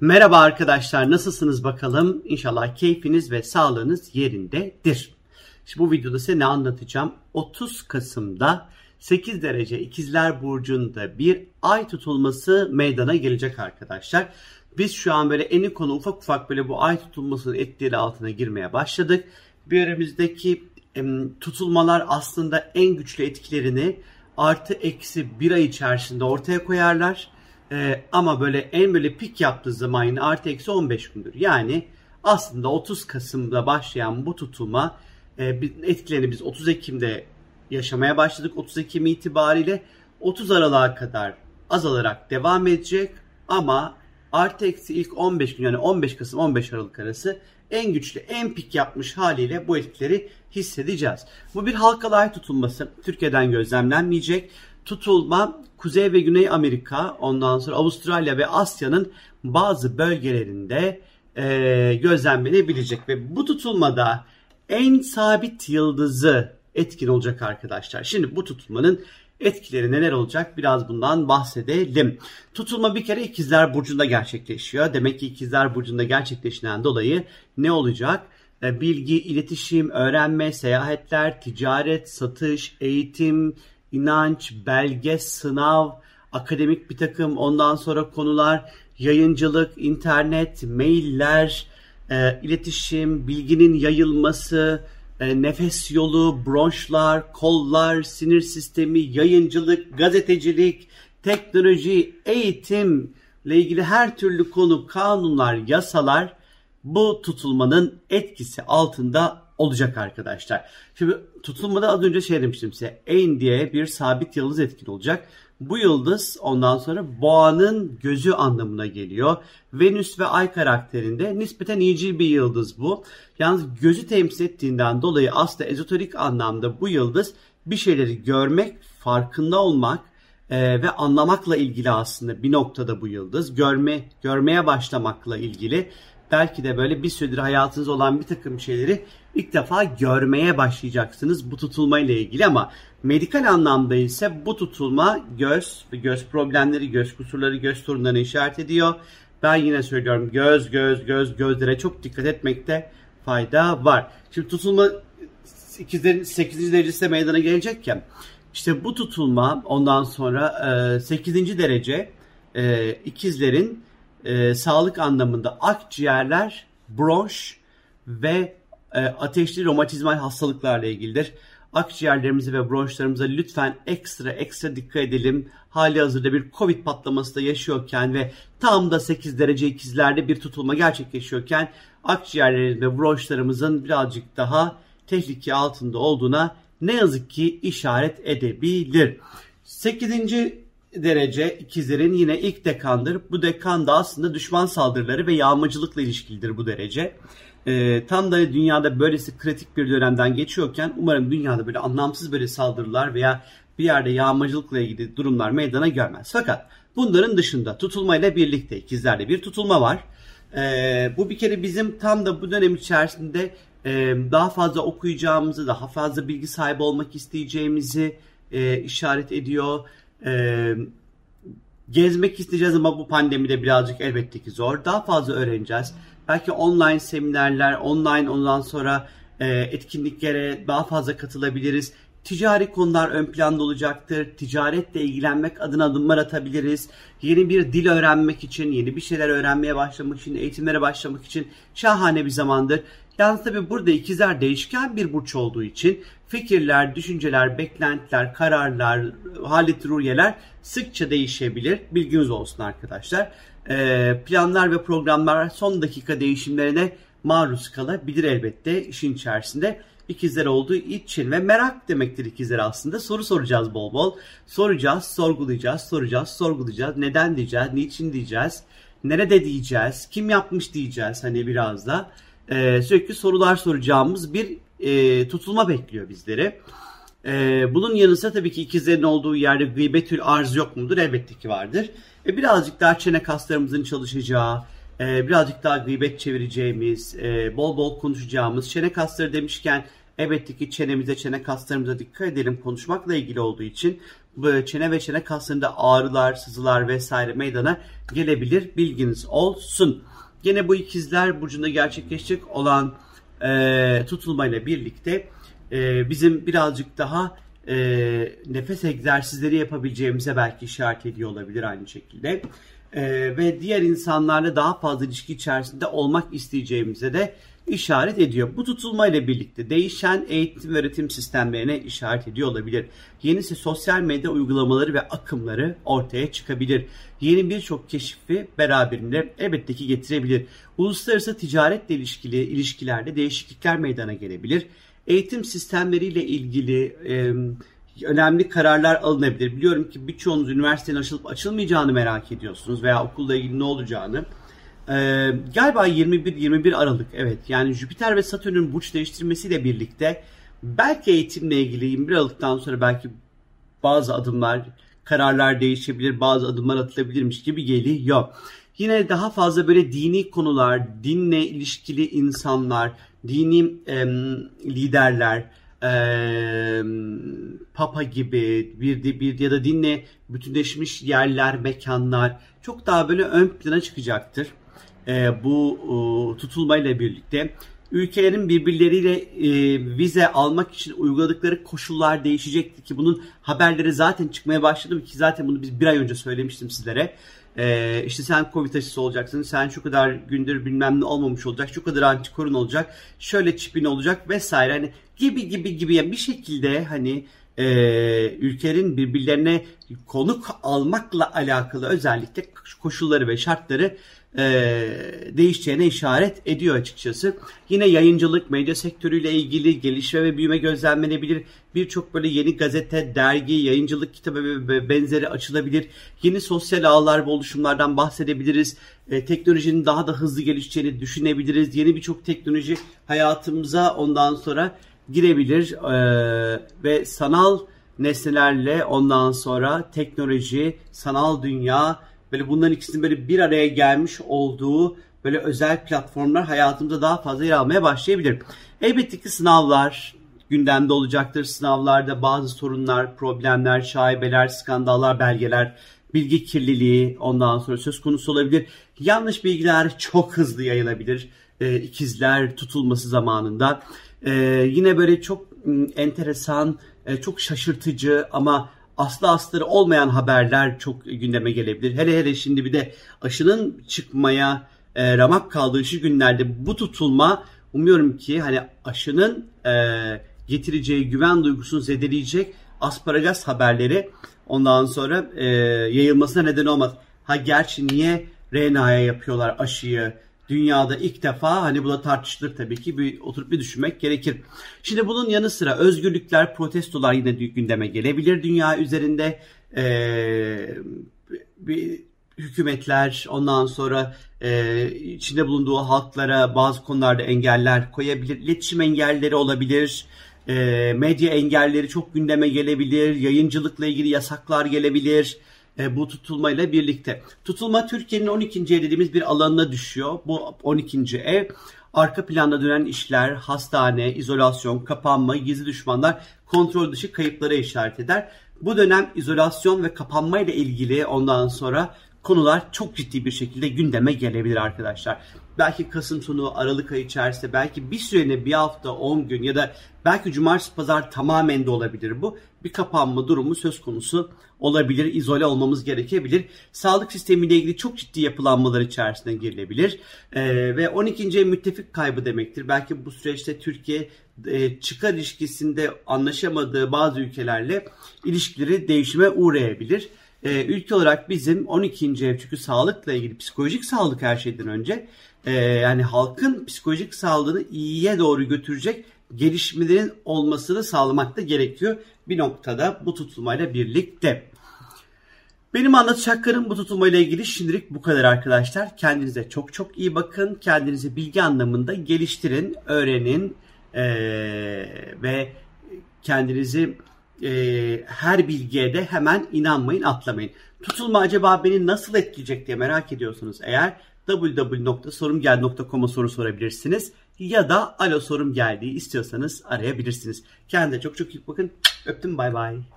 Merhaba arkadaşlar nasılsınız bakalım? İnşallah keyfiniz ve sağlığınız yerindedir. Şimdi bu videoda size ne anlatacağım? 30 Kasım'da 8 derece ikizler burcunda bir ay tutulması meydana gelecek arkadaşlar. Biz şu an böyle eni konu ufak ufak böyle bu ay tutulmasının etkileri altına girmeye başladık. Bir önümüzdeki tutulmalar aslında en güçlü etkilerini artı eksi bir ay içerisinde ortaya koyarlar ee, ama böyle en böyle pik yaptığı zaman yine artı eksi 15 gündür. Yani aslında 30 Kasım'da başlayan bu tutulma e, etkilerini biz 30 Ekim'de yaşamaya başladık. 30 Ekim itibariyle 30 Aralık'a kadar azalarak devam edecek ama artı eksi ilk 15 gün yani 15 Kasım 15 Aralık arası en güçlü en pik yapmış haliyle bu etkileri hissedeceğiz. Bu bir halkalı ay tutulması Türkiye'den gözlemlenmeyecek tutulma Kuzey ve Güney Amerika, ondan sonra Avustralya ve Asya'nın bazı bölgelerinde e, gözlemlenebilecek ve bu tutulmada en sabit yıldızı etkin olacak arkadaşlar. Şimdi bu tutulmanın etkileri neler olacak biraz bundan bahsedelim. Tutulma bir kere ikizler burcunda gerçekleşiyor. Demek ki ikizler burcunda gerçekleşilen dolayı ne olacak? E, bilgi, iletişim, öğrenme, seyahatler, ticaret, satış, eğitim, inanç, belge, sınav, akademik bir takım ondan sonra konular, yayıncılık, internet, mailler, e, iletişim, bilginin yayılması, e, nefes yolu, bronşlar, kollar, sinir sistemi, yayıncılık, gazetecilik, teknoloji, eğitim ile ilgili her türlü konu, kanunlar, yasalar bu tutulmanın etkisi altında olacak arkadaşlar. Şimdi tutulmada az önce şey demiştim size. Ain diye bir sabit yıldız etkin olacak. Bu yıldız ondan sonra boğanın gözü anlamına geliyor. Venüs ve ay karakterinde nispeten iyicil bir yıldız bu. Yalnız gözü temsil ettiğinden dolayı aslında ezoterik anlamda bu yıldız bir şeyleri görmek, farkında olmak, e, ve anlamakla ilgili aslında bir noktada bu yıldız. Görme, görmeye başlamakla ilgili belki de böyle bir süredir hayatınız olan bir takım şeyleri ilk defa görmeye başlayacaksınız bu tutulma ile ilgili ama medikal anlamda ise bu tutulma göz ve göz problemleri, göz kusurları, göz sorunlarını işaret ediyor. Ben yine söylüyorum göz, göz, göz, gözlere çok dikkat etmekte fayda var. Şimdi tutulma ikizlerin 8. derecesi meydana gelecekken işte bu tutulma ondan sonra 8. derece ikizlerin e, sağlık anlamında akciğerler, bronş ve e, ateşli romatizmal hastalıklarla ilgilidir. Akciğerlerimize ve bronşlarımıza lütfen ekstra ekstra dikkat edelim. Hali hazırda bir Covid patlaması da yaşıyorken ve tam da 8 derece ikizlerde bir tutulma gerçekleşiyorken akciğerlerimiz ve bronşlarımızın birazcık daha tehlike altında olduğuna ne yazık ki işaret edebilir. 8 derece ikizlerin yine ilk dekandır. Bu dekan da aslında düşman saldırıları ve yağmacılıkla ilişkilidir bu derece. Ee, tam da dünyada böylesi kritik bir dönemden geçiyorken umarım dünyada böyle anlamsız böyle saldırılar veya bir yerde yağmacılıkla ilgili durumlar meydana gelmez. Fakat bunların dışında tutulmayla birlikte ikizlerde bir tutulma var. Ee, bu bir kere bizim tam da bu dönem içerisinde e, daha fazla okuyacağımızı, daha fazla bilgi sahibi olmak isteyeceğimizi e, işaret ediyor. Ee, gezmek isteyeceğiz ama bu pandemide birazcık elbette ki zor. Daha fazla öğreneceğiz. Belki online seminerler, online ondan sonra e, etkinliklere daha fazla katılabiliriz. Ticari konular ön planda olacaktır. Ticaretle ilgilenmek adına adımlar atabiliriz. Yeni bir dil öğrenmek için, yeni bir şeyler öğrenmeye başlamak için, eğitimlere başlamak için şahane bir zamandır. Yalnız tabi burada ikizler değişken bir burç olduğu için fikirler, düşünceler, beklentiler, kararlar, halet ruhiyeler sıkça değişebilir. Bilginiz olsun arkadaşlar. Ee, planlar ve programlar son dakika değişimlerine maruz kalabilir elbette işin içerisinde. ikizler olduğu için ve merak demektir ikizler aslında. Soru soracağız bol bol. Soracağız, sorgulayacağız, soracağız, sorgulayacağız. Neden diyeceğiz, niçin diyeceğiz, nerede diyeceğiz, kim yapmış diyeceğiz hani biraz da. Ee, sürekli sorular soracağımız bir e, tutulma bekliyor bizleri. E, bunun yanı sıra tabii ki ikizlerin olduğu yerde gıybetül arz yok mudur? Elbette ki vardır. E, birazcık daha çene kaslarımızın çalışacağı, e, birazcık daha gıybet çevireceğimiz, e, bol bol konuşacağımız, çene kasları demişken Elbette ki çenemize, çene kaslarımıza dikkat edelim. Konuşmakla ilgili olduğu için çene ve çene kaslarında ağrılar, sızılar vesaire meydana gelebilir. Bilginiz olsun. Yine bu ikizler burcunda gerçekleşecek olan e, tutulmayla birlikte e, bizim birazcık daha e, nefes egzersizleri yapabileceğimize belki işaret ediyor olabilir aynı şekilde. E, ve diğer insanlarla daha fazla ilişki içerisinde olmak isteyeceğimize de işaret ediyor. Bu tutulmayla birlikte değişen eğitim ve öğretim sistemlerine işaret ediyor olabilir. Yenisi sosyal medya uygulamaları ve akımları ortaya çıkabilir. Yeni birçok keşfi beraberinde elbette ki getirebilir. Uluslararası ticaretle ilişkili ilişkilerde değişiklikler meydana gelebilir. Eğitim sistemleriyle ilgili e, önemli kararlar alınabilir. Biliyorum ki birçoğunuz üniversitenin açılıp açılmayacağını merak ediyorsunuz veya okulla ilgili ne olacağını. Ee, galiba 21-21 Aralık evet yani Jüpiter ve Satürn'ün burç değiştirmesiyle birlikte belki eğitimle ilgili 21 Aralık'tan sonra belki bazı adımlar, kararlar değişebilir, bazı adımlar atılabilirmiş gibi geliyor. Yine daha fazla böyle dini konular, dinle ilişkili insanlar, dini e, liderler, e, papa gibi bir, bir ya da dinle bütünleşmiş yerler, mekanlar çok daha böyle ön plana çıkacaktır e, bu e, tutulmayla birlikte ülkelerin birbirleriyle e, vize almak için uyguladıkları koşullar değişecektir ki bunun haberleri zaten çıkmaya başladı ki zaten bunu biz bir ay önce söylemiştim sizlere. E, işte sen Covid aşısı olacaksın, sen şu kadar gündür bilmem ne olmamış olacak, şu kadar antikorun olacak, şöyle çipin olacak vesaire. Hani gibi gibi gibi. Yani bir şekilde hani e, ülkelerin birbirlerine konuk almakla alakalı özellikle koşulları ve şartları e, değişeceğine işaret ediyor açıkçası. Yine yayıncılık, medya sektörüyle ilgili gelişme ve büyüme gözlemlenebilir. Birçok böyle yeni gazete, dergi, yayıncılık kitabı ve benzeri açılabilir. Yeni sosyal ağlar ve oluşumlardan bahsedebiliriz. E, teknolojinin daha da hızlı gelişeceğini düşünebiliriz. Yeni birçok teknoloji hayatımıza ondan sonra girebilir e, ve sanal nesnelerle ondan sonra teknoloji, sanal dünya böyle bunların ikisinin böyle bir araya gelmiş olduğu böyle özel platformlar hayatımızda daha fazla yer almaya başlayabilir. Elbette ki sınavlar gündemde olacaktır. Sınavlarda bazı sorunlar, problemler, şaibeler, skandallar, belgeler, bilgi kirliliği ondan sonra söz konusu olabilir. Yanlış bilgiler çok hızlı yayılabilir. Ee, ikizler tutulması zamanında. Ee, yine böyle çok enteresan, e, çok şaşırtıcı ama aslı astarı olmayan haberler çok gündeme gelebilir. Hele hele şimdi bir de aşının çıkmaya e, ramak kaldığı şu günlerde bu tutulma umuyorum ki hani aşının e, getireceği güven duygusunu zedeleyecek asparagas haberleri ondan sonra e, yayılmasına neden olmaz. Ha gerçi niye RNA'ya yapıyorlar aşıyı? Dünyada ilk defa hani bu da tartışılır tabii ki bir oturup bir düşünmek gerekir. Şimdi bunun yanı sıra özgürlükler, protestolar yine gündeme gelebilir dünya üzerinde. Ee, bir hükümetler ondan sonra e, içinde bulunduğu halklara bazı konularda engeller koyabilir. İletişim engelleri olabilir. E, medya engelleri çok gündeme gelebilir. Yayıncılıkla ilgili yasaklar gelebilir e, bu tutulmayla birlikte. Tutulma Türkiye'nin 12. ev dediğimiz bir alanına düşüyor. Bu 12. ev arka planda dönen işler, hastane, izolasyon, kapanma, gizli düşmanlar, kontrol dışı kayıplara işaret eder. Bu dönem izolasyon ve kapanma ile ilgili ondan sonra konular çok ciddi bir şekilde gündeme gelebilir arkadaşlar. Belki Kasım sonu, Aralık ayı içerisinde, belki bir süreliğine bir hafta, 10 gün ya da belki cumartesi pazar tamamen de olabilir bu. Bir kapanma durumu söz konusu olabilir, izole olmamız gerekebilir. Sağlık sistemiyle ilgili çok ciddi yapılanmalar içerisine girilebilir. Ee, ve 12. ev müttefik kaybı demektir. Belki bu süreçte Türkiye e, çıkar ilişkisinde anlaşamadığı bazı ülkelerle ilişkileri değişime uğrayabilir e, ülke olarak bizim 12. ev çünkü sağlıkla ilgili psikolojik sağlık her şeyden önce e, yani halkın psikolojik sağlığını iyiye doğru götürecek gelişmelerin olmasını sağlamak da gerekiyor bir noktada bu tutulmayla birlikte. Benim anlatacaklarım bu tutulmayla ilgili şimdilik bu kadar arkadaşlar. Kendinize çok çok iyi bakın. Kendinizi bilgi anlamında geliştirin, öğrenin ee, ve kendinizi e, her bilgiye de hemen inanmayın, atlamayın. Tutulma acaba beni nasıl etkileyecek diye merak ediyorsunuz eğer www.sorumgel.com'a soru sorabilirsiniz. ya da alo sorum geldiği istiyorsanız arayabilirsiniz. Kendinize çok çok iyi bakın. Öptüm bay bay.